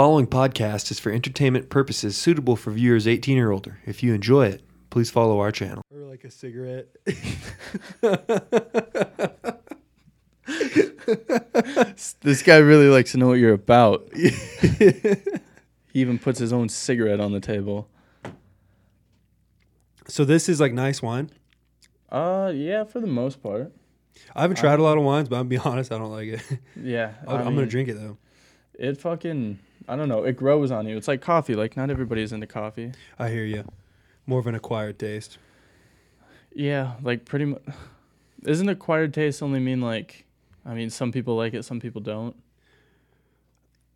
following podcast is for entertainment purposes suitable for viewers 18 or older. If you enjoy it, please follow our channel. Or like a cigarette. This guy really likes to know what you're about. he even puts his own cigarette on the table. so this is like nice wine. Uh, yeah, for the most part. I haven't tried a lot of wines, but I'm be honest, I don't like it. Yeah, I'm, I I'm gonna drink it though. It fucking, I don't know. It grows on you. It's like coffee. Like not everybody's into coffee. I hear you. More of an acquired taste. Yeah, like pretty much. Isn't acquired taste only mean like? I mean, some people like it, some people don't.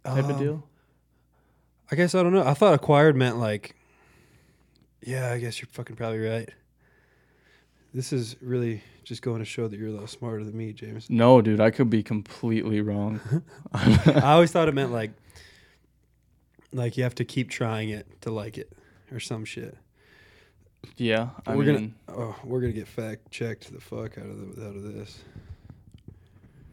Type of Um, deal. I guess I don't know. I thought acquired meant like. Yeah, I guess you're fucking probably right. This is really just going to show that you're a little smarter than me, James. No, dude, I could be completely wrong. I always thought it meant like, like you have to keep trying it to like it, or some shit. yeah, I We're gonna- Oh, we're gonna get fact checked the fuck out of the, out of this.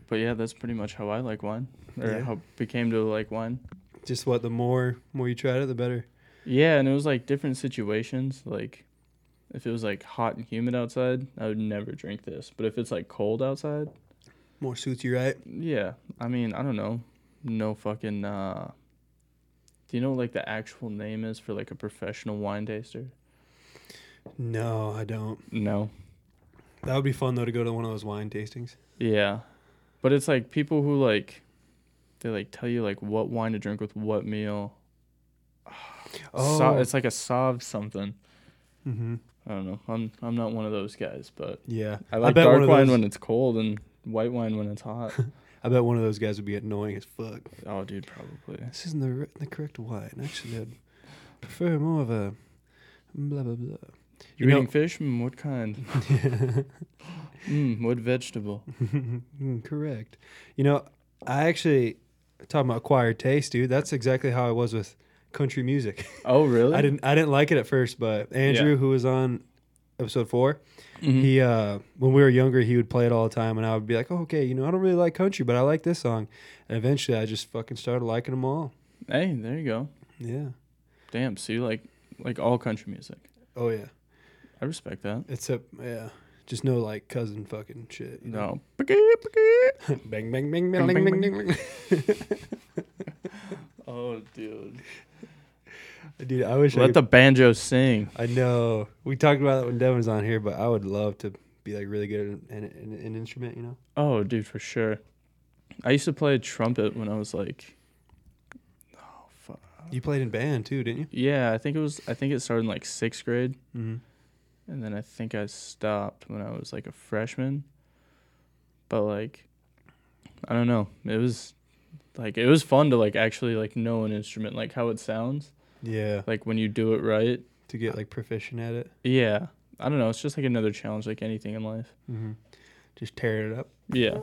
but yeah, that's pretty much how I like wine, or Yeah. how became to like wine. Just what the more more you tried it, the better. Yeah, and it was like different situations. Like, if it was like hot and humid outside, I would never drink this. But if it's like cold outside, More suits you right. yeah. I mean, I don't know. No fucking. uh Do you know like the actual name is for like a professional wine taster? No, I don't. No. That would be fun though to go to one of those wine tastings. Yeah, but it's like people who like, they like tell you like what wine to drink with what meal. So, it's like a Sauv something. mm-hmm. I don't know. I'm I'm not one of those guys, but yeah. I like one dark wine those- when it's cold and white wine when it's hot. I bet one of those guys would be annoying as fuck. oh, dude, probably. This isn't the the correct wine. Actually, I'd prefer more of a blah blah blah. You're You know- eating fish? Mm, what kind? mm, what vegetable? Mm, correct. You know, I actually talking about acquired taste, dude. That's exactly how I was with country music. Oh, really? I didn't I didn't like it at first, but Andrew, Yeah. who was on episode 4 Mhm. he uh when we were younger, he would play it all the time, and I would be like, oh, okay, you know, I don't really like country, but I like this song. And eventually, I just fucking started liking them all. Hey, there you go. Yeah. Damn. So you like like all country music? Oh yeah. I respect that. Except yeah, just no like cousin fucking shit. You know? No. bang bang bang bang bang bang bang. bang. oh, dude. Dude, I wish I Let could the banjo sing. I know. We talked about that when Devin was on here, but I would love to be like really good at an, an, an instrument, you know? Oh, dude, for sure. I used to play trumpet when I was like, oh fuck. You played in band too, didn't you? Yeah, I think it was. I think it started in like sixth grade. Mm-hmm. and then I think I stopped when I was like a freshman. But like I don't know. It was like it was fun to like actually like know an instrument, like how it sounds, Yeah. like when you do it right. To get like proficient at it. Yeah. I don't know, it's just like another challenge like anything in life. Mm-hmm. Just tearing it up. Yeah.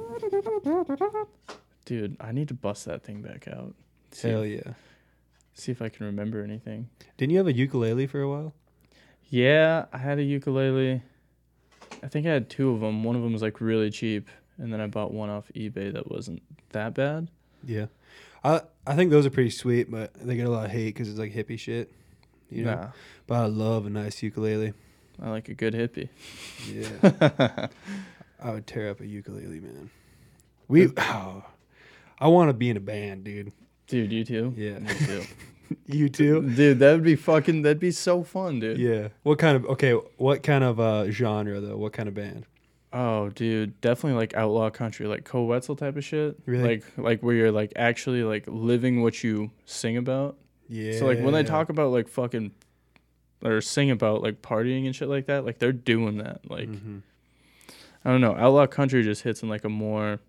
Dude, I need to bust that thing back out. See, Hell yeah. see if I can remember anything. Didn't you have a ukulele for a while? Yeah, I had a ukulele. I think I had two of them. One of them was like really cheap, and then I bought one off eBay that wasn't that bad. Yeah. I I think those are pretty sweet, but they get a lot of hate because it's like hippie shit. You know? Nah, But I love a nice ukulele. I like a good hippie. Yeah. I would tear up a ukulele, man. We. Oh, I want to be in a band, dude. Dude, you too? Yeah. Me too. You too? dude, that would be fucking, that'd be so fun, dude. Yeah. What kind of okay? What kind of uh genre though? What kind of band? Oh, dude, definitely like outlaw country, like Koe Wetzel type of shit. Really? Like, like where you're like actually like living what you sing about. Yeah. So like when they talk about like fucking or sing about like partying and shit like that, like they're doing that. Like Mhm. I don't know, outlaw country just hits in like a more,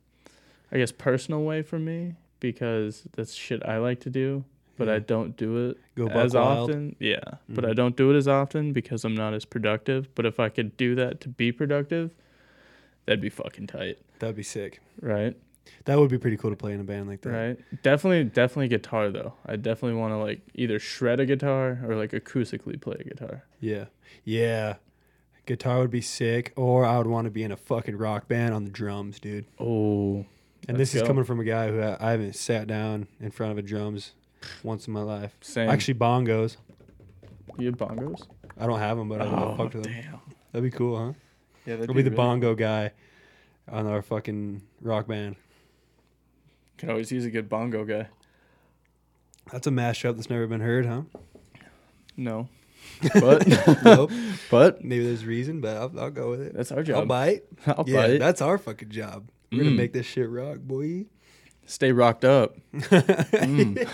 I guess, personal way for me because that's shit I like to do, but I don't do it go as wild. often. Yeah, but I Mhm. don't do it as often because I'm not as productive. But if I could do that to be productive, that'd be fucking tight, That'd be sick. right? That would be pretty cool to play in a band like that. Right. Definitely, definitely guitar though. I definitely want to like either shred a guitar or like acoustically play a guitar. Yeah. Yeah. Guitar would be sick, or I would want to be in a fucking rock band on the drums, dude. Oh, And Let's this is go. coming from a guy who I I haven't sat down in front of a drums once in my life. Same. Actually, bongos. you have bongos? I don't have them, but I Oh, don't fuck with them. damn. That'd be cool, huh? Yeah, that'd I'll be the bongo guy on our fucking rock band. Could always use a good bongo guy. That's a mashup that's never been heard, huh? No, but nope. but Maybe there's reason, but I'll, I'll go with it. that's our job. I'll job. bite. I'll yeah, bite. that's our fucking job. We're gonna Mm. make this shit rock, boy. Stay rocked up. Mm.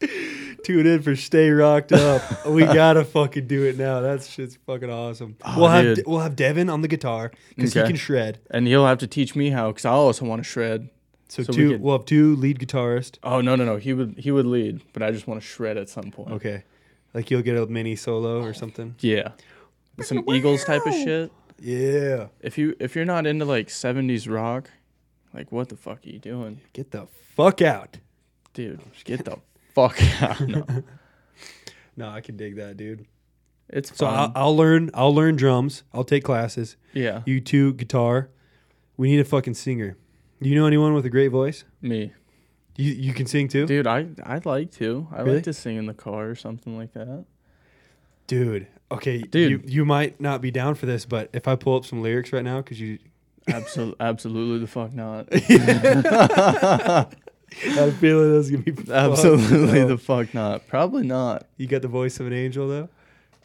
Tune in for Stay Rocked Up. we gotta fucking do it now. That shit's fucking awesome. Oh, we'll have dude. We'll have Devin on the guitar because he Okay. can shred. And he'll have to teach me how, because I also want to shred. So, So we two, could- we'll have two lead guitarists. Oh no no no, he would he would lead, but I just want to shred at some point. Okay, like you'll get a mini solo or something. Yeah, some Eagles type of shit. Yeah, If you if you're not into like '70s rock, like what the fuck are you doing, get the fuck out. dude? Get the fuck out. No, No, I can dig that, dude. it's So fun. I'll, I'll learn. I'll learn drums. I'll take classes. yeah, You two guitar. We need a fucking singer. Do you know anyone with a great voice? me, You you can sing too, dude. I I'd like to. I Really? like to sing in the car or something like that. dude. Okay, Dude. You, you might not be down for this, but if I pull up some lyrics right now, because you Absolutely, absolutely the fuck not. I feel this was gonna be fucked absolutely up. the fuck not. Probably not. You got the voice of an angel though.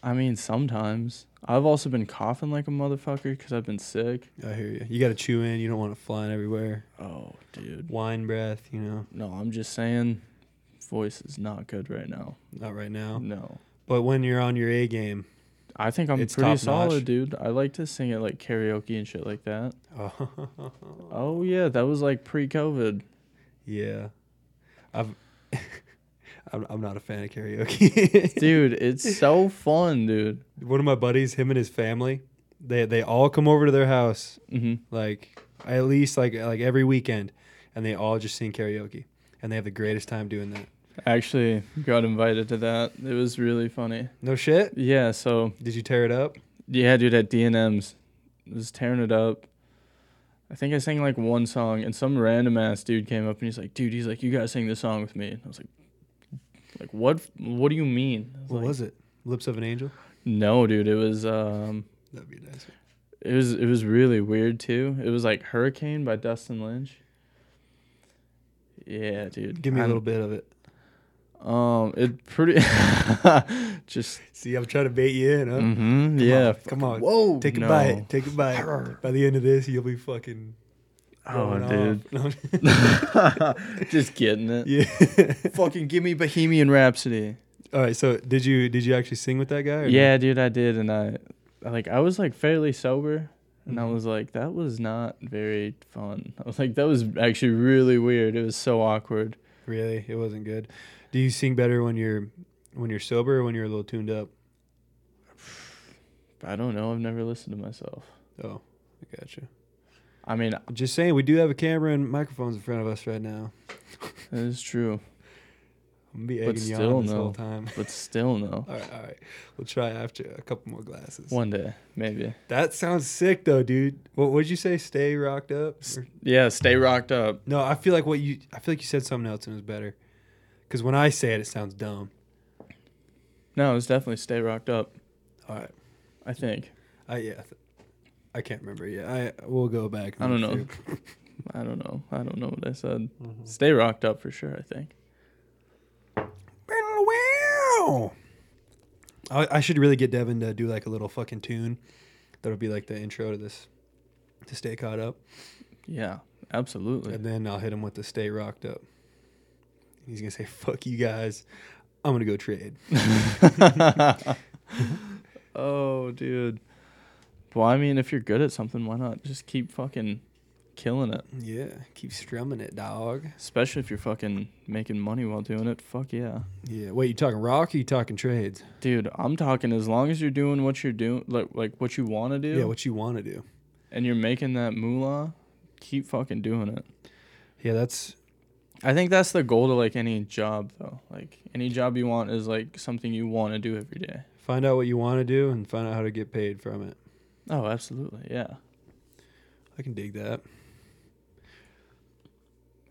I mean, sometimes. I've also been coughing like a motherfucker because I've been sick. I hear you. You got to chew in. You don't want it flying everywhere. Oh, dude. Wine breath. You know, No, I'm just saying, voice is not good right now. not right now. No. But when you're on your A game, I think I'm It's pretty top-notch. solid, dude. I like to sing it like karaoke and shit like that. oh, Oh yeah, that was like pre-COVID. Yeah, I've. I'm, I'm not a fan of karaoke. Dude, it's so fun, dude. One of my buddies, him and his family, they they all come over to their house hmm like at least like like every weekend, and they all just sing karaoke, and they have the greatest time doing that. I Actually, got invited to that. It was really funny. No shit. Yeah, so Did you tear it up? yeah, dude, at DNM's, was tearing it up. I think I sang like one song, and some random ass dude came up and he's like, "Dude, he's like, you gotta sing this song with me." And I was like, "Like what? What do you mean?" I What like, was it? Lips of an Angel. No, dude, it was um, That'd be nice. it was it was really weird too. It was like Hurricane by Dustin Lynch. Yeah, dude. Give me a I'm- little bit of it. Um, it pretty just See, I'm trying to bait you in, huh? hmm yeah. come on. Whoa, Take a no. bite. Take a bite. By the end of this, you'll be fucking. Oh, going dude, off. just getting it. yeah. Fucking give me Bohemian Rhapsody. All right. So, did you did you actually sing with that guy? or no? Yeah, dude, I did, and I like I was like fairly sober, and I Mhm. was like, that was not very fun. I was like, that was actually really weird. It was so awkward. Really, it wasn't good. Do you sing better when you're when you're sober or when you're a little tuned up? I don't know. I've never listened to myself. Oh, I got you. I mean, Just saying, we do have a camera and microphones in front of us right now. that is true, I'm gonna be egging you on this whole time. but still, no. All right, all right. We'll try after a couple more glasses. One day, maybe. That sounds sick though, dude. What would you say? Stay rocked up? Or- Yeah, stay rocked up. No, I feel like what you. I feel like you said something else and it was better. Because when I say it, it sounds dumb. No, it's definitely stay rocked up. All right. I think. I yeah. I can't remember. Yeah, I we'll go back. I don't know. I don't know. I don't know what I said. Mm-hmm. Stay rocked up for sure. I think. I, I should really get Devin to do like a little fucking tune. That'll be like the intro to this, to stay caught up, Yeah, absolutely. and then I'll hit him with the stay rocked up. He's gonna say, "Fuck you guys, I'm gonna go trade." oh, dude. Well, I mean, if you're good at something, why not just keep fucking killing it? Yeah, keep strumming it, dog. Especially if you're fucking making money while doing it. Fuck yeah. Yeah. Wait, you talking rock? or You talking trades? Dude, I'm talking as long as you're doing what you're doing, like like what you want to do, Yeah, what you want to do. and you're making that moolah, keep fucking doing it. Yeah, that's I think that's the goal to like any job though. Like any job you want is like something you want to do every day. find out what you want to do and find out how to get paid from it. Oh, absolutely. Yeah. I can dig that.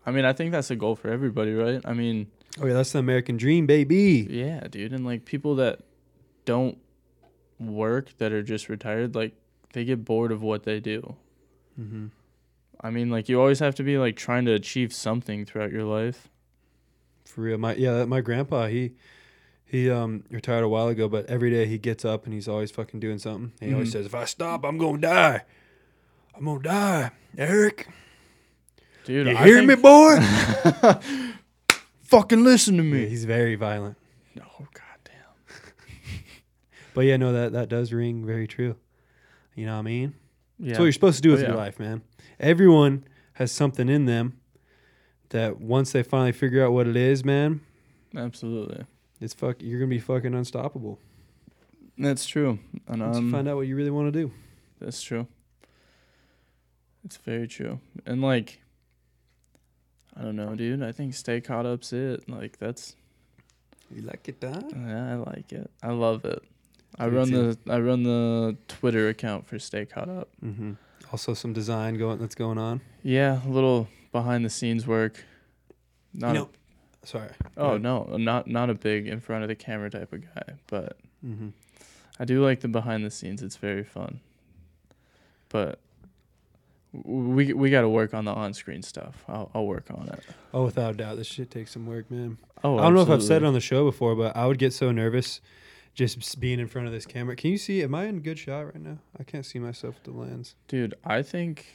I mean, I think that's a goal for everybody, right? I mean, Oh yeah, that's the American dream, baby. yeah, dude, and like people that don't work that are just retired, like they get bored of what they do. Mm-hmm. I mean, like you always have to be like trying to achieve something throughout your life. For real, my yeah, my grandpa he he um retired a while ago, but every day he gets up and he's always fucking doing something. He always Mhm. says, "If I stop, I'm gonna die. I'm gonna die." Eric, Dude, you I hear me, boy? Fucking listen to Yeah, me. he's very violent. No, goddamn. But yeah, no, that that does ring very true. You know what I mean? Yeah. That's what you're supposed to do Oh, with your life, man. Everyone has something in them that once they finally figure out what it is, man, Absolutely. it's fuck. You're gonna be fucking unstoppable That's true. And once you um, find out what you really want to do. That's true. It's very true. And like I don't know, dude. I think stay caught up's it. Like that's You like it, huh? yeah, I like it. I love it. I Me run too. the I run the Twitter account for Stay Caught Up. Mm-hmm. Also, some design going that's going on. Yeah, a little behind the scenes work. Not know, sorry. a, oh no, not not a big in front of the camera type of guy, but Mm-hmm. I do like the behind the scenes. It's very fun. But we we got to work on the on screen stuff. I'll I'll work on it. Oh, without a doubt, this shit takes some work, man. Oh, I don't know if I've said it on the show before, but I would get so nervous just being in front of this camera. Can you see? Am I in good shot right now? I can't see myself with the lens. Dude, I think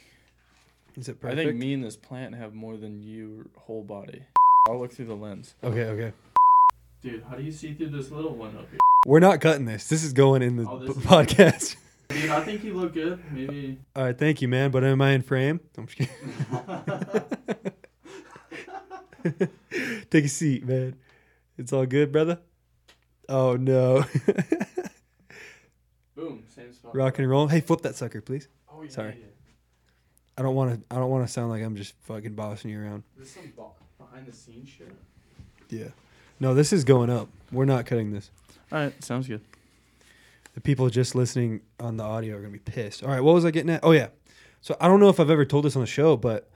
Is it perfect? I think me and this plant have more than your whole body. I'll look through the lens. okay, okay. Dude, how do you see through this little one up here? We're not cutting this. This is going in the Oh, p- podcast. Dude, I think you look good. Maybe. All right, thank you, man. But am I in frame? I'm just kidding. Take a seat, man. It's all good, brother. Oh no, Boom, same spot. rock and roll. Hey, flip that sucker, please. Oh, yeah, Sorry. yeah. I don't want to. I don't want to sound like I'm just fucking bossing you around. This is some behind the scenes shit. Yeah. No, this is going up. We're not cutting this. All right, sounds good. The people just listening on the audio are gonna be pissed. All right, what was I getting at? Oh yeah. So I don't know if I've ever told this on the show, but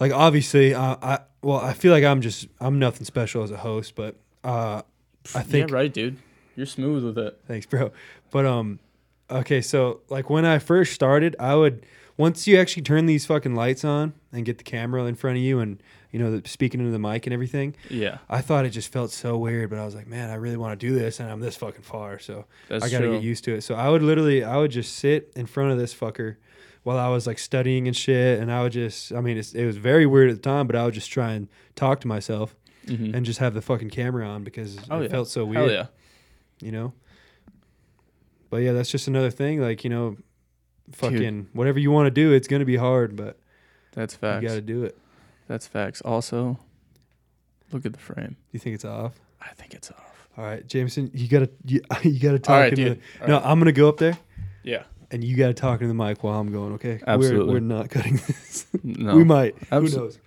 like obviously, uh, I well, I feel like I'm just I'm nothing special as a host, but uh, I think yeah, right, dude. You're smooth with it. Thanks, bro. But um, okay, so like when I first started, I would once you actually turn these fucking lights on and get the camera in front of you and you know the, speaking into the mic and everything, Yeah, I thought it just felt so weird. But I was like, man, I really want to do this, and I'm this fucking far, so that's I gotta get used to it. So I would literally, I would just sit in front of this fucker while I was like studying and shit, and I would just, I mean, it's, it was very weird at the time, but I would just try and talk to myself Mhm. and just have the fucking camera on because Oh, it yeah. felt so weird Hell yeah. you know. But yeah, that's just another thing. Like you know, fucking whatever you want to do, it's gonna be hard, but That's facts. you got to do it. That's facts. Also, look at the frame. Do You think it's off? I think it's off. All right, Jamison, you gotta you, you gotta talk. All right, into dude. The, All no, right. I'm gonna go up there, Yeah. and you gotta talk into the mic while I'm going. Okay? Absolutely. We're, we're not cutting this. No. we might. Who knows?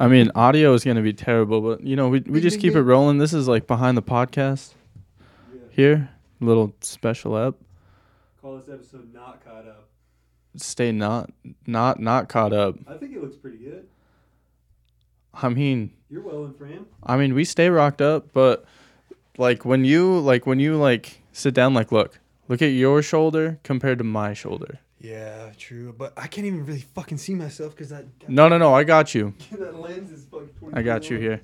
I mean, audio is gonna be terrible, but you know, we we just keep it rolling. This is like behind the podcast here. Little special app. Call this episode not caught up. Stay not not not caught up. I think it looks pretty good. I mean, You're well in frame. I mean, we stay rocked up, but like when you like when you like sit down, like look, look at your shoulder compared to my shoulder. Yeah, true. But I can't even really fucking see myself because that No, no, no. I got you. that lens is fucking. I got you here.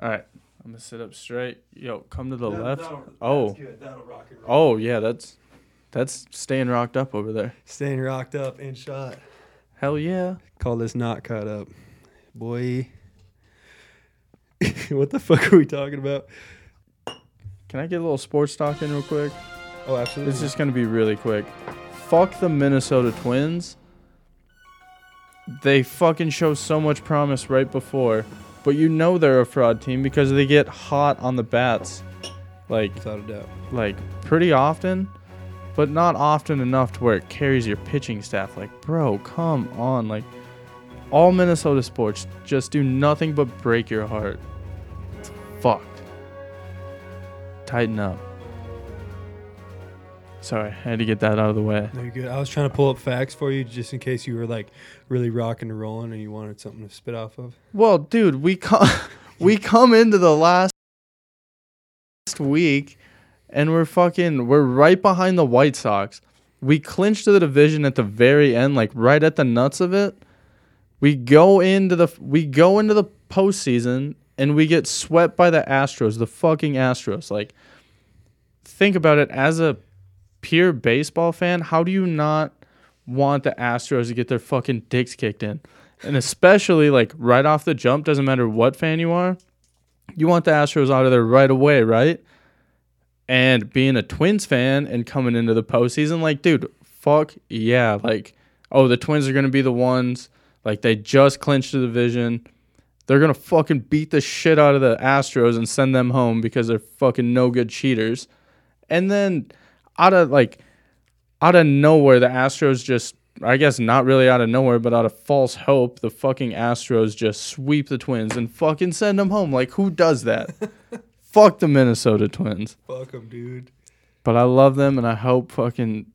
All right, I'm gonna sit up straight. Yo, come to the That- left. that'll- Oh. That'll rock. Oh yeah, that's that's staying rocked up over there. Staying rocked up and shot. Hell yeah. Call this not caught up. Boy. what the fuck are we talking about? Can I get a little sports talk in real quick? Oh, absolutely. It's just gonna be really quick. Fuck the Minnesota Twins. They fucking show so much promise right before, but you know they're a fraud team because they get hot on the bats, like without a doubt. like pretty often, but not often enough to where it carries your pitching staff. Like, bro, come on, like. All Minnesota sports just do nothing but break your heart. It's fucked. Tighten up. Sorry, I had to get that out of the way. No, you're good. I was trying to pull up facts for you just in case you were like really rocking and rolling and you wanted something to spit off of. Well, dude, we come we come into the last week and we're fucking we're right behind the White Sox. We clinched the division at the very end, like right at the nuts of it. We go into the we go into the postseason and we get swept by the Astros, the fucking Astros. Like, think about it as a pure baseball fan. How do you not want the Astros to get their fucking dicks kicked in? And especially like right off the jump, doesn't matter what fan you are, you want the Astros out of there right away, right? And being a Twins fan and coming into the postseason, like, dude, fuck yeah. Like, oh, the Twins are going to be the ones. Like, they just clinched the division. They're going to fucking beat the shit out of the Astros and send them home because they're fucking no good cheaters. And then out of, like, out of nowhere, the Astros just, I guess not really out of nowhere, but out of false hope, the fucking Astros just sweep the Twins and fucking send them home. Like, who does that? Fuck the Minnesota Twins. Fuck them, dude. But I love them, and I hope fucking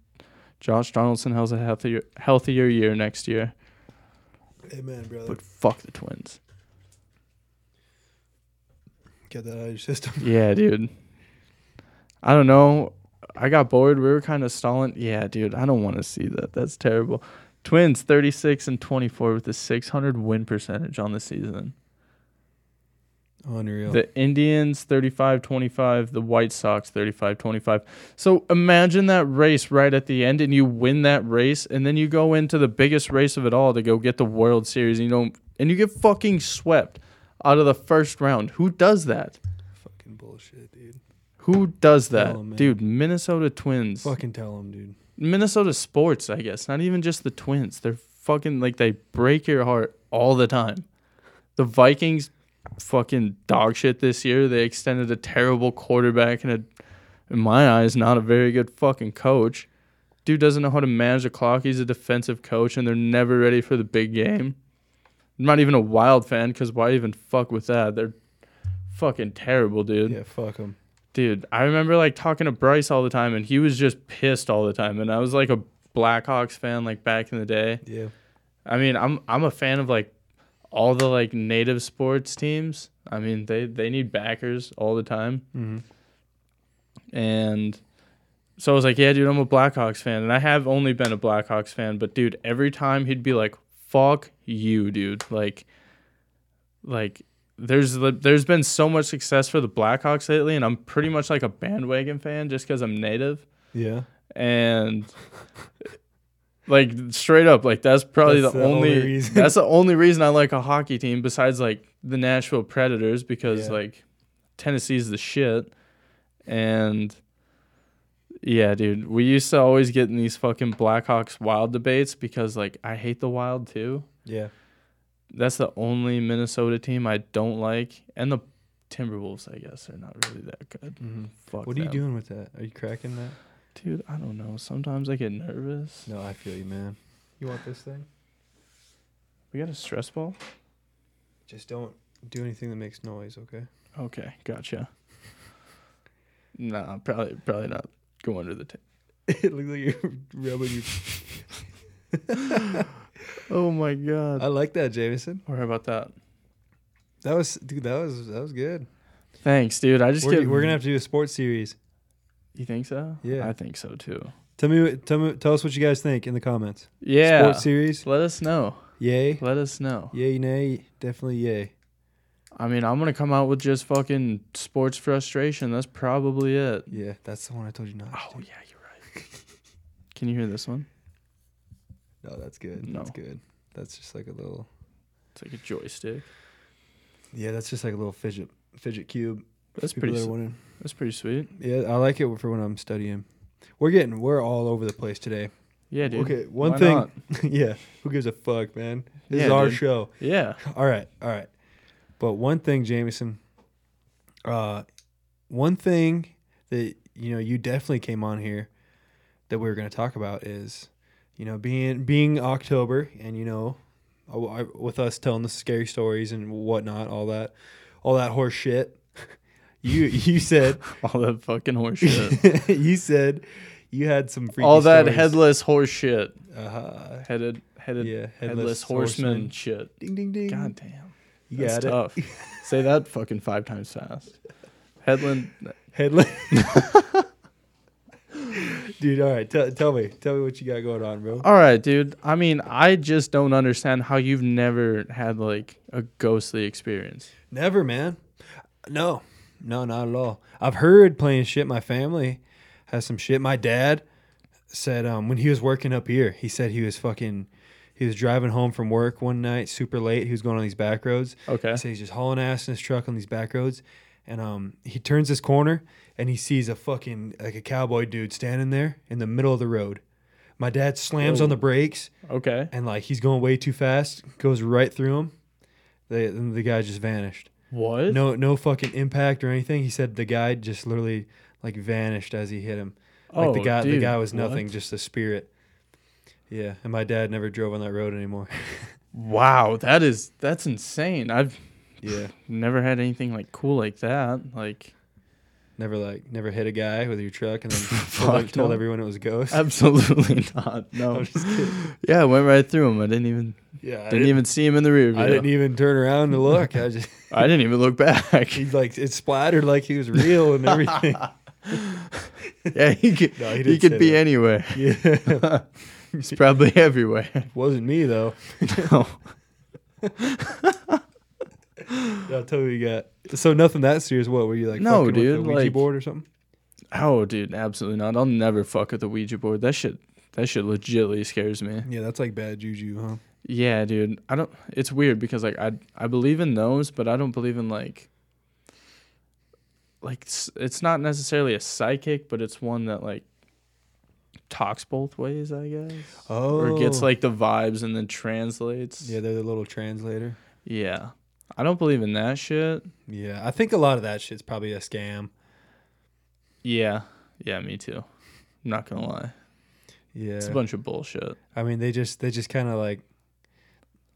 Josh Donaldson has a healthier healthier year next year. Amen, brother. But fuck the Twins. Get that out of your system. Yeah, dude. I don't know. I got bored. We were kind of stalling. Yeah, dude. I don't want to see that. That's terrible. Twins 36 and 24 with a 600 win percentage on the season. Unreal. The Indians 35 25, the White Sox 35 25. So imagine that race right at the end and you win that race and then you go into the biggest race of it all to go get the World Series and you don't and you get fucking swept out of the first round. Who does that? Fucking bullshit, dude. Who does that? Tell 'em, man. Dude, Minnesota Twins. Fucking tell them, dude. Minnesota sports, I guess. Not even just the Twins. They're fucking like they break your heart all the time. The Vikings fucking dog shit this year. They extended a terrible quarterback and a, in my eyes, not a very good fucking coach. Dude doesn't know how to manage the clock. He's a defensive coach and they're never ready for the big game. I'm not even a wild fan because why even fuck with that? They're fucking terrible, dude Yeah, fuck them. Dude i remember like talking to bryce all the time and he was just pissed all the time and i was like a blackhawks fan like back in the day. Yeah. i mean i'm i'm a fan of like all the like native sports teams. I mean they they need backers all the time. Mm-hmm. and so i was like yeah dude i'm a blackhawks fan. And i have only been a blackhawks fan but dude every time he'd be like fuck you dude. Like like there's there's been so much success for the blackhawks lately and i'm pretty much like a bandwagon fan just because i'm native Yeah. and like straight up like that's probably That's the, the only, only reason. that's the only reason i like a hockey team besides like the nashville predators because Yeah. like tennessee's the shit and yeah dude we used to always get in these fucking blackhawks wild debates because like i hate the wild too Yeah. That's the only minnesota team i don't like and the timberwolves i guess are not really that good Mm-hmm. Fuck What are you doing with that? Are you cracking that? dude i don't know sometimes i get nervous No, I feel you, man. You want this thing? we got a stress ball Just don't do anything that makes noise, okay? Okay, gotcha. Nah, probably probably not. Go under the table. it looks like you're rubbing your. Oh my god. I like that, Jamison. Or about that? That was, dude. That was that was good. Thanks, dude. I just We're, get. we're gonna have to do a sports series. You think so? Yeah. I think so too. Tell me, what- tell me, tell us what you guys think in the comments. Yeah. Sports series, Let us know. yay, Let us know. yay, nay, definitely yay. I mean, I'm gonna come out with just fucking sports frustration. That's probably it. Yeah, that's the one I told you not. to Oh do. yeah, you're right. Can you hear this one? No, that's good. No. That's good. That's just like a little. It's like a joystick. Yeah, that's just like a little fidget fidget cube. That's People pretty. that s- That's pretty sweet. Yeah, I like it for when I'm studying. We're getting we're all over the place today. Yeah, dude. Okay, one Why thing. yeah, who gives a fuck, man? This is our dude. show. Yeah. All right, all right. But one thing, Jamison. Uh, one thing that you know you definitely came on here that we were going to talk about is, you know, being being October and you know, I- with us telling the scary stories and whatnot, all that, all that horse shit. you you said All that fucking horse shit. you said you had some freaky All that stories. headless horse shit. Uh-huh. Headed headed Yeah, headless, horseman, shit. Ding ding ding. God damn. you That's tough. Say that fucking five times fast. Headland Headland. Dude, all right, tell tell me, tell me what you got going on, bro. All right, dude. I mean, I just don't understand how you've never had like a ghostly experience. Never, man. No, no, not at all. I've heard playing shit. My family has some shit. My dad said um, when he was working up here, he said he was fucking. He was driving home from work one night, super late. He was going on these back roads. Okay. He said he's just hauling ass in his truck on these back roads, and um, he turns this corner and he sees a fucking like a cowboy dude standing there in the middle of the road. My dad slams on the brakes Okay. and like he's going way too fast, goes right through him. The the guy just vanished. What? No, no fucking impact or anything. He said the guy just literally like vanished as he hit him. Like the Oh, guy, the guy was what? nothing, just a spirit. Yeah, and my dad never drove on that road anymore. Wow, that is that's insane. I've yeah, never had anything like cool like that. Like never like never hit a guy with your truck and then told, told no. everyone it was a ghost. absolutely not. No. I'm just kidding. Yeah, I went right through him. I didn't even Yeah, I didn't even see him in the rear view. I didn't even turn around to look. I just I didn't even look back. he like it splattered like he was real and everything. yeah, he could No, he he, could be that. anywhere. yeah, He's probably everywhere. wasn't me though. No. Yeah, I'll tell you what you got. So nothing that serious. What were you like? No, fucking dude, With the Ouija like- board or something? Oh, dude, absolutely not. I'll never fuck with the Ouija board. That shit that shit legitly scares me. Yeah, that's like bad juju, huh? Yeah, dude. I don't it's weird because like I I believe in those, but I don't believe in like like s- it's not necessarily a psychic, but it's one that like talks both ways, I guess. Oh, Or gets oh. like the vibes and then translates. yeah, they're the little translator. Yeah. I don't believe in that shit. Yeah, I think a lot of that shit's probably a scam. Yeah. Yeah, me too. I'm not gonna lie. Yeah, It's a bunch of bullshit. I mean, they just they just kind of like,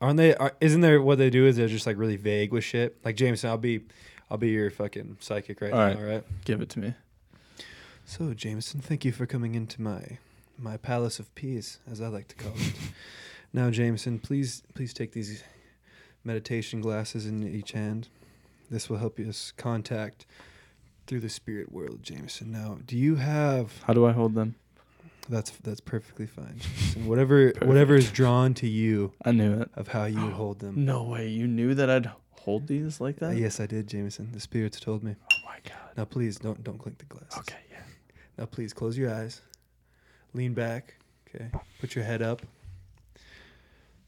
aren't they? Are, isn't there what they do is they're just like really vague with shit. Like Jamison, I'll be, I'll be your fucking psychic right All now. right. All right. Give it to me. So Jamison, thank you for coming into my, my palace of peace, as I like to call it. now, Jamison, please please take these meditation glasses in each hand. This will help us contact through the spirit world, Jamison. Now, do you have? How do I hold them? That's that's perfectly fine. Jamison. Whatever whatever is drawn to you I knew it. of how you would hold them. No way. You knew that I'd hold these like Uh, that? yes, I did, Jamison. The spirits told me. Oh my god. Now, please don't don't clink the glass. Okay, yeah. Now, please close your eyes. Lean back. Okay. Put your head up.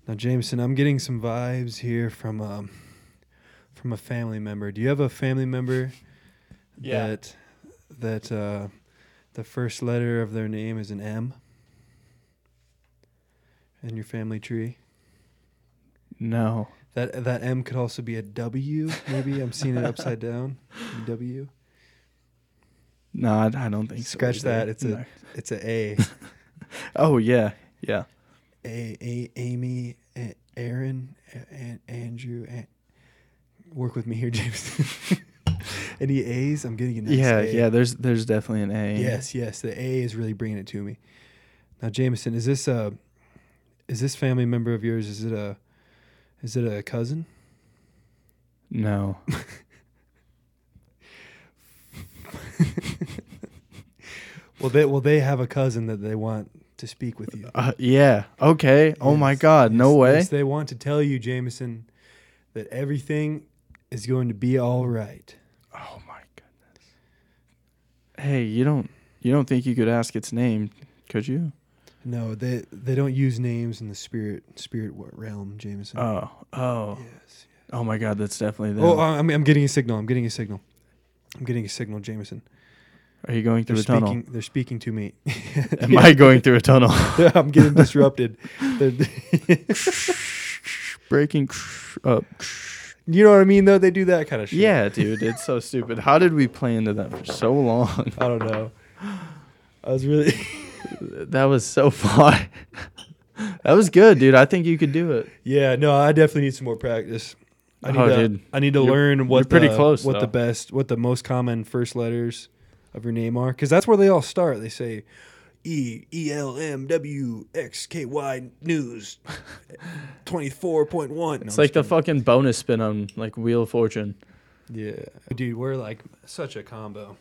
Now, Jamison, I'm getting some vibes here from um from a family member. Do you have a family member Yeah. that that uh, the first letter of their name is an M in your family tree? No. That that M could also be a W. Maybe I'm seeing it upside down. W. No, I, I don't think so. Scratch that, it's a- It's a A. Oh yeah. Yeah. A, a Amy, a, Aaron, and Andrew. A, work with me here, James. Any A's? I'm getting a nice yeah, A. yeah, there's there's definitely an A. Yes, yes. The A is really bringing it to me. Now, Jamison, is this a is this family member of yours? Is it a is it a cousin? No. Well, they well they have a cousin that they want to speak with you. Uh, yeah. Okay. Oh my god, no yes, way. yes, they want to tell you, Jamison, that everything is going to be all right. Oh my goodness. Hey, you don't you don't think you could ask its name, could you? No, they they don't use names in the spirit spirit realm, Jamison. Oh. Oh. yes. Oh my god, that's definitely. Oh, I'm I'm getting a signal. I'm getting a signal. I'm getting a signal, Jamison. Are you going They're through a tunnel? They're speaking to me. Am I going through a tunnel? I'm getting disrupted. Breaking up. you know what I mean? Though they do that kind of shit. Yeah, dude, it's so stupid. How did we play into that for so long? I don't know. I was really. That was so far. that was good, dude. I think you could do it. yeah. No, I definitely need some more practice. I oh, need Oh, to, dude. I need to You're- learn what you're pretty the, close, what the best, what the most common first letters of your name are, because that's where they all start. They say, E E L M W X K Y News, twenty four point one. It's like the fucking bonus spin on like Wheel of Fortune. yeah, dude. We're like such a combo.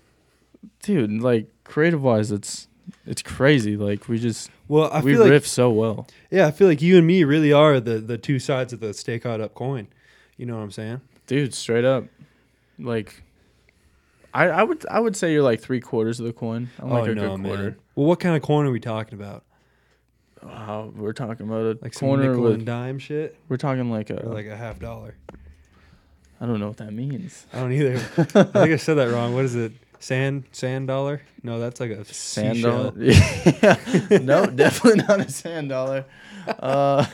Dude, like creative wise it's it's crazy. Like we just Well, I we feel like riff so well. yeah, I feel like you and me really are the the two sides of the stay caught up coin. You know what I'm saying? Dude, straight up. Like I, I would I would say you're like three quarters of the coin. I'm like a good quarter. Well, what kind of coin are we talking about? Wow, we're talking about a Like some corner nickel with and dime shit, we're talking like a or like a half dollar? I don't know what that means. I don't either. I think I said that wrong. What is it? Sand sand dollar? No, that's like a Sand seashell. dollar? Yeah. no, definitely not a sand dollar. Uh,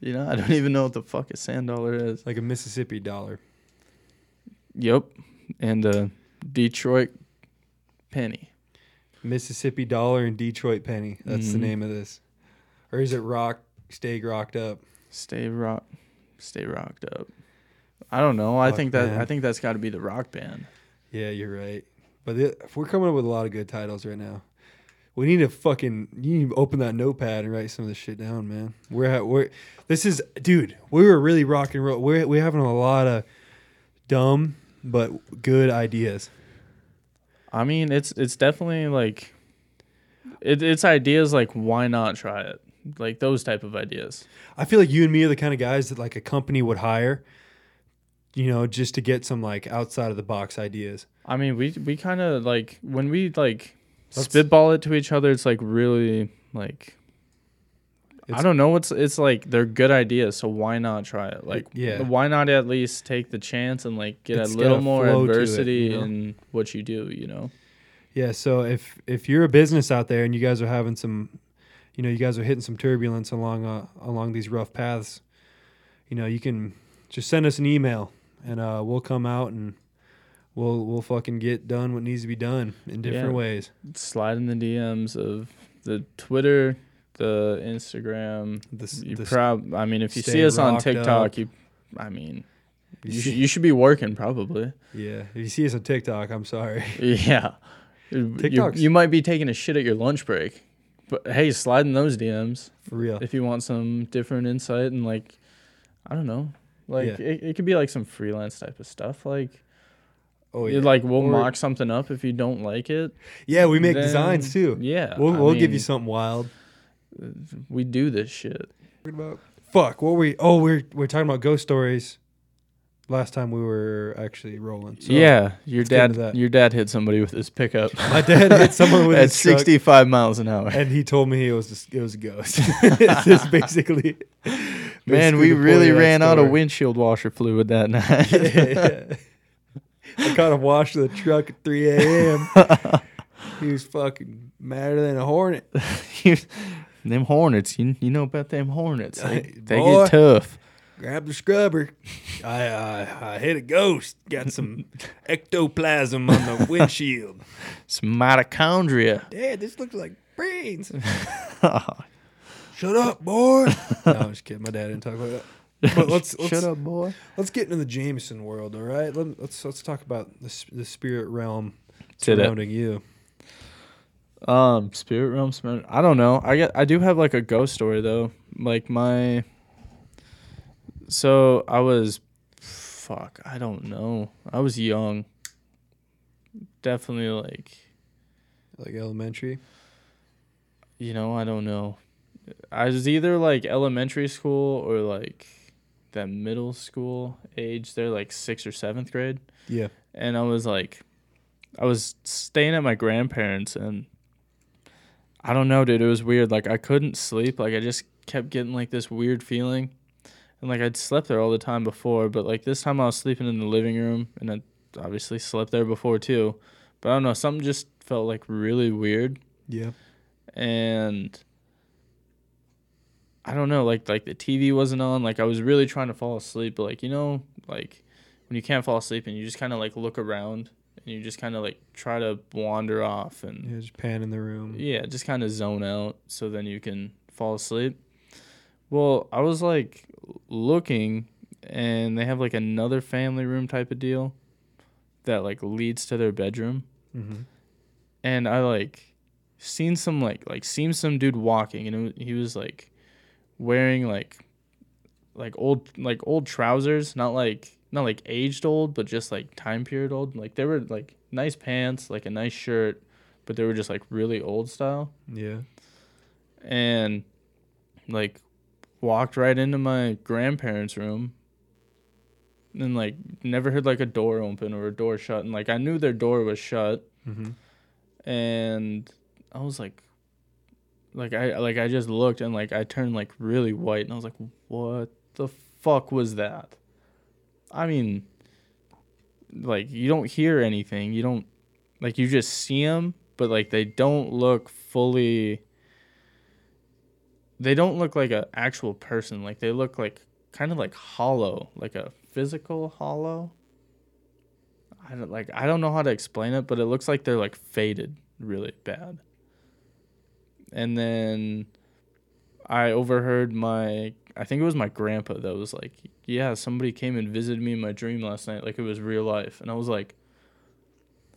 you know, I don't even know what the fuck a sand dollar is. like a Mississippi dollar. Yep, and a Detroit penny. Mississippi dollar and Detroit penny. That's the Mhm. name of this. Or is it rock? Stay rocked up. Stay rock, stay rocked up. I don't know. I Fuck, think that. I think that's got to be the rock band. Yeah, you're right. But we're coming up with a lot of good titles right now. We need to fucking you need to open that notepad and write some of this shit down, man. We're at we're this is dude. We were really rock and roll. We're we're having a lot of dumb but good ideas. I mean, it's it's definitely like it, it's ideas like why not try it? Like those type of ideas. I feel like you and me are the kind of guys that like a company would hire, you know, just to get some like outside of the box ideas. I mean, we we kind of like when we like Let's- spitball it to each other. It's like really like I don't know. It's it's like they're good ideas, so why not try it? Like, yeah. why not at least take the chance and like get It's a little more to it, adversity you know? in what you do? You know, Yeah, so if if you're a business out there and you guys are having some, you know, you guys are hitting some turbulence along uh, along these rough paths, you know, you can just send us an email and uh, we'll come out and we'll we'll fucking get done what needs to be done in different Yeah. ways. slide in the DMs of the Twitter, the Instagram. This, You this- prob. I mean, if you see us on TikTok, up. you. I mean, you should, you should be working probably. yeah, if you see us on TikTok, I'm sorry. Yeah. You, you might be taking a shit at your lunch break. But hey, slide in those DMs For real. if you want some different insight and like I don't know. Like Yeah. it, it could be like some freelance type of stuff. Like Oh you- like we'll Or- mock something up if you don't like it. yeah, we make then- designs too. Yeah. We'll we'll give you something wild. We do this shit. about? Fuck. What were we? Oh, we're we're talking about ghost stories. Last time we were actually rolling. So yeah, your dad your dad hit somebody with his pickup. My dad hit someone with at his truck, 65 miles an hour. and he told me it was just, it was a ghost. it's just basically. Man, we really of ran out of windshield washer fluid that night. yeah. I caught him washing the truck at 3 a.m. he was fucking madder than a hornet. Them hornets, you, you know about them hornets. They, they boy. get tough. Grab the scrubber. I, I I hit a ghost. Got some ectoplasm on the windshield. Some mitochondria. Dad, this looks like brains. Shut up, boy. no, I'm just kidding. My dad didn't talk about that. But let's, let's Shut up, boy. let's get into the Jamison world. All right, Let, let's let's talk about the the spirit realm surrounding you. Um, spirit realm. Spirit, I don't know. I get. I do have like a ghost story though. Like my. So I was, fuck. I don't know. I was young. Definitely like Like elementary. you know I don't know. I was either like elementary school or like that middle school age. They're like sixth or seventh grade. Yeah. and I was like, I was staying at my grandparents, and I don't know, dude. It was weird. Like I couldn't sleep. Like I just kept getting like this weird feeling, and like I'd slept there all the time before, but like this time I was sleeping in the living room, and I obviously slept there before too. But I don't know, something just felt like really weird, Yeah. and I don't know, like like the TV wasn't on. Like I was really trying to fall asleep, but like you know, like when you can't fall asleep and you just kind of like look around and you just kind of like try to wander off and Yeah, just pan in the room. yeah, just kind of zone out so then you can fall asleep. Well, I was like looking and they have like another family room type of deal that like leads to their bedroom Mm-hmm. and I like seen some like like seen some dude walking and it, he was like wearing like like old like old trousers, not like not like aged old, but just like time period old. Like they were like nice pants, like a nice shirt, but they were just like really old style. Yeah. And like walked right into my grandparents' room. And like never heard like a door open or a door shut and like I knew their door was shut Mm-hmm. and I was like, like I like I just looked and like I turned like really white and I was like, what the fuck was that? I mean, like you don't hear anything, you don't like you just see them, but like they don't look fully. They don't look like a actual person. Like they look like kind of like hollow, like a physical hollow. I don't like I don't know how to explain it, but it looks like they're like faded really bad. And then I overheard my I think it was my grandpa that was like, "Yeah, somebody came and visited me in my dream last night like it was real life." And I was like,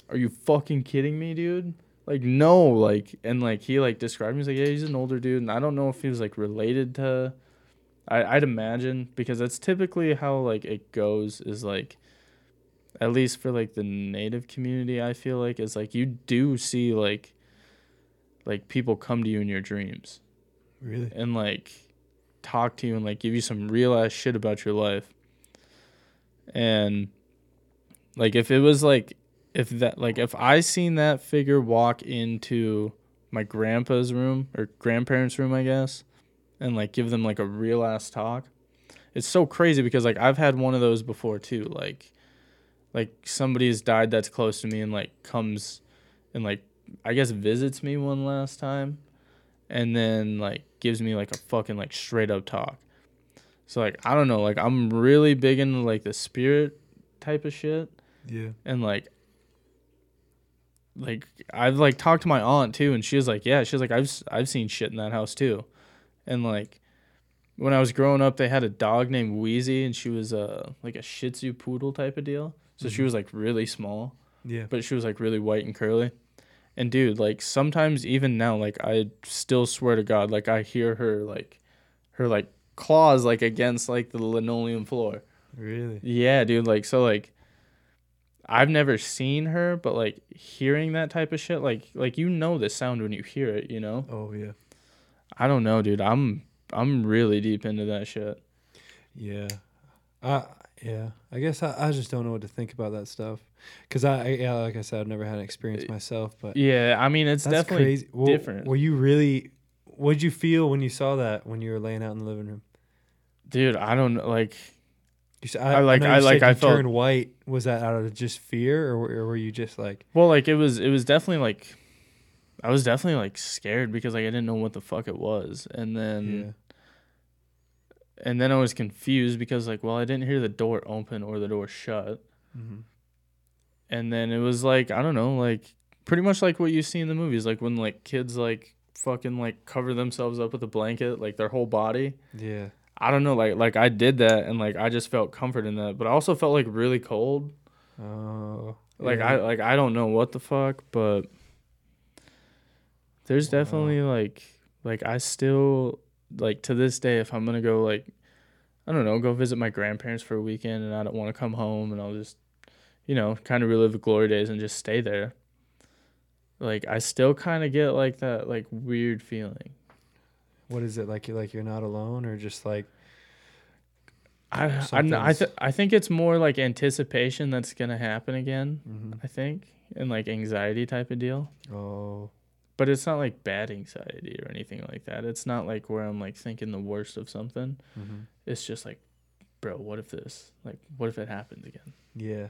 "Are you fucking kidding me, dude?" Like no, like and like he like described me he's like, "Yeah, he's an older dude." And I don't know if he was like related to I I'd imagine because that's typically how like it goes is like at least for like the native community i feel like is like you do see like like people come to you in your dreams Really? and like talk to you and like give you some real ass shit about your life. And like if it was like if that like if i seen that figure walk into my grandpa's room or grandparents room i guess and like give them like a real ass talk it's so crazy because like i've had one of those before too like like somebody's died that's close to me and like comes and like I guess visits me one last time and then like gives me like a fucking like straight up talk. So like I don't know, like I'm really big into like the spirit type of shit Yeah. and like like I've like talked to my aunt too and she was like, "Yeah, she's like I've I've seen shit in that house too." And like when I was growing up, they had a dog named Wheezy and she was uh like a Shih Tzu poodle type of deal. So she Mhm. was like really small Yeah. but she was like really white and curly. And dude, like sometimes even now, like I still swear to God, like I hear her like her like claws like against like the linoleum floor. Really? Yeah, dude, like so like I've never seen her, but like hearing that type of shit, like like you know the sound when you hear it, you know? Oh yeah. I don't know, dude. I'm I'm really deep into that shit. Yeah. Uh yeah. I guess I, I just don't know what to think about that stuff. Cause I, I yeah, like I said, I've never had an experience eh, myself, but Yeah, I mean it's definitely crazy. Well, different. Were you really? What did you feel when you saw that when you were laying out in the living room? dude, I don't know like You, s- I like- you I like- said I felt- turned white. Was that out of just fear, or, or were you just like, Well, like it was it was definitely like I was definitely like scared because like I didn't know what the fuck it was. And then and then I was confused because like well I didn't hear the door open or the door shut. Mm-hmm. And then it was like I don't know, like pretty much like what you see in the movies like when like kids like fucking like cover themselves up with a blanket like their whole body. Yeah. I don't know like like I did that and like I just felt comfort in that, but I also felt like really cold. Oh. Like yeah. I like I don't know what the fuck, but there's Wow. definitely like like I still like to this day if I'm gonna go like I don't know go visit my grandparents for a weekend and I don't want to come home and I'll just you know kind of relive the glory days and just stay there. Like I still kind of get like that like weird feeling. What is it like? You like you're not alone, or just like I I I, th- I think it's more like anticipation that's gonna happen again. mhm. I think and like anxiety type of deal. oh But it's not like bad anxiety or anything like that. It's not like where I'm like thinking the worst of something. mhm. It's just like, bro, what if this? Like, what if it happens again? yeah.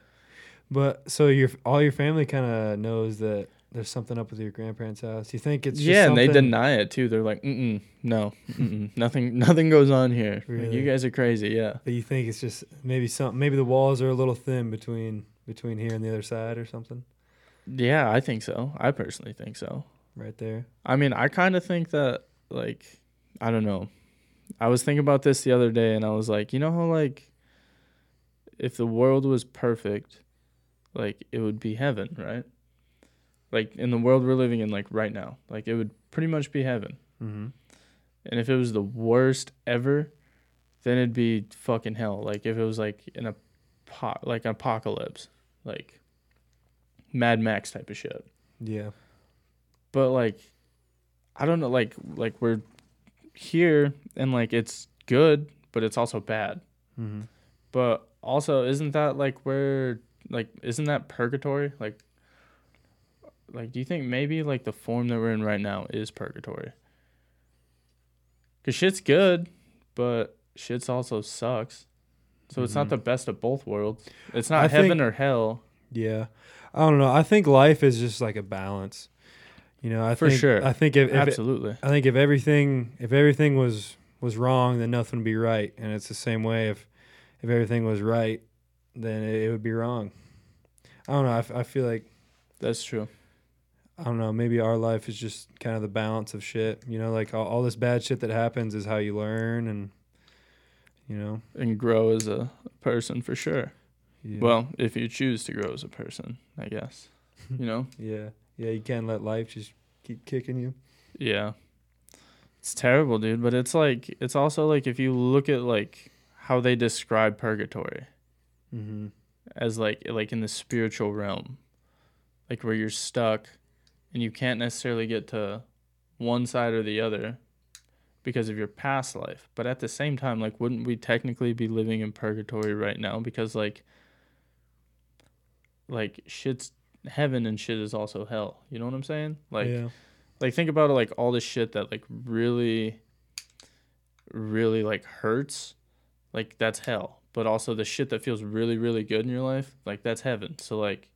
But so your all your family kind of knows that there's something up with your grandparents' house. You think it's just yeah, and they deny it too. They're like, mm no, mm-mm, nothing, nothing goes on here. Like, you guys are crazy. Yeah. But you think it's just maybe some maybe the walls are a little thin between between here and the other side or something Yeah, I think so. I personally think so. Right there. I mean, I kind of think that, like, I don't know. I was thinking about this the other day and I was like, you know how, like, if the world was perfect, like, it would be heaven, right? like in the world we're living in, like right now, like it would pretty much be heaven. Mm-hmm. And if it was the worst ever, then it'd be fucking hell. Like if it was like in a po- like apocalypse, like Mad Max type of shit. Yeah. But like I don't know like like we're here and like it's good, but it's also bad. Mm-hmm. But also isn't that like where like isn't that purgatory? Like like do you think maybe like the form that we're in right now is purgatory? Cuz shit's good, but shit's also sucks. So it's not Mhm. the best of both worlds. It's not I heaven think- or hell. Yeah. I don't know. I think life is just like a balance. You know, I For think, sure. I think if, if it- Absolutely. I think if everything if everything was was wrong, then nothing would be right, and it's the same way. If if everything was right, then it, it would be wrong. I don't know. I, f- I feel like That's true. I don't know. Maybe our life is just kind of the balance of shit. You know, like all, all this bad shit that happens is how you learn, and you know. And grow as a person for sure. Yeah. Well, if you choose to grow as a person, I guess. You know? Yeah. Yeah. You can't let life just keep kicking you. Yeah. It's terrible, dude, but it's like it's also like if you look at like how they describe purgatory Mm-hmm. as like like in the spiritual realm. Like where you're stuck and you can't necessarily get to one side or the other because of your past life. But at the same time, like wouldn't we technically be living in purgatory right now because like like shit's heaven and shit is also hell. You know what I'm saying? Like yeah. like think about it like all the shit that like really really like hurts like that's hell but also the shit that feels really really good in your life like that's heaven so like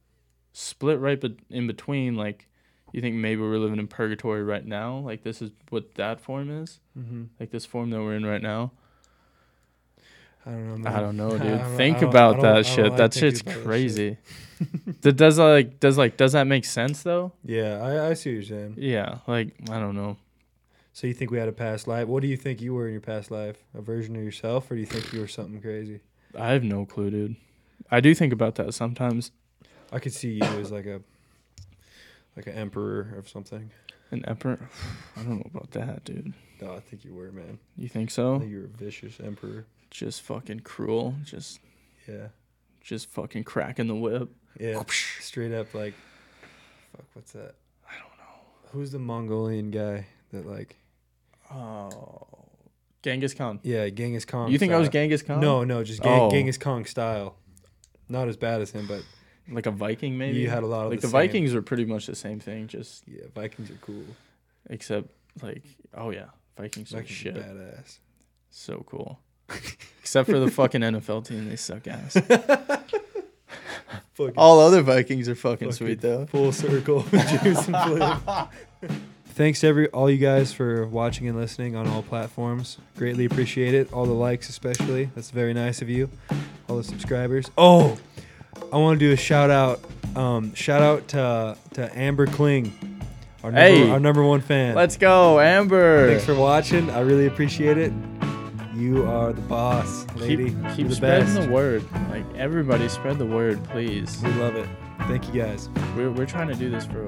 split right but in between like you think maybe we're living in purgatory right now like this is what that form is Mm-hmm. like this form that we're in right now I don't know. Man. i don't know dude don't- think about I don't- I that shit like that shit's that shit. crazy that does that like does like does that make sense though Yeah, I, I see what you're saying. yeah like i don't know So you think we had a past life? What do you think you were in your past life? A version of yourself, or do you think you were something crazy? i have no clue dude i do think about that sometimes I could see you as like a like an emperor of something. An emperor? I don't know about that, dude. No, I think you were, man. You think I so? think you were a vicious emperor. Just fucking cruel. Just Yeah, just fucking cracking the whip. yeah. Straight up, like, fuck. What's that? I don't know. Who's the Mongolian guy that like? Oh. Genghis Khan. Yeah, Genghis Khan. You think I was. Genghis Khan? No, no, just Gen- Oh. Genghis Khan style. Not as bad as him, but Like a Viking maybe? you had a lot of like the, the, Vikings are pretty much the same thing, just Yeah, Vikings are cool. except like oh yeah. Vikings are Vikings are shit. badass. So cool. Except for the fucking NFL team, they suck ass. All other Vikings are fucking, Fucking sweet though. full circle James and Flynn. Thanks to every all you guys for watching and listening on all platforms. Greatly appreciate it. All the likes especially. That's very nice of you. All the subscribers. Oh, I want to do a shout out. Um, shout out to to Amber Kling, our number, Hey. our number one fan. Let's go, Amber. Thanks for watching. I really appreciate it. You are the boss, lady. Keep, keep the spreading best. the word. Like everybody, spread the word, please. We love it. Thank you guys. We're we're trying to do this for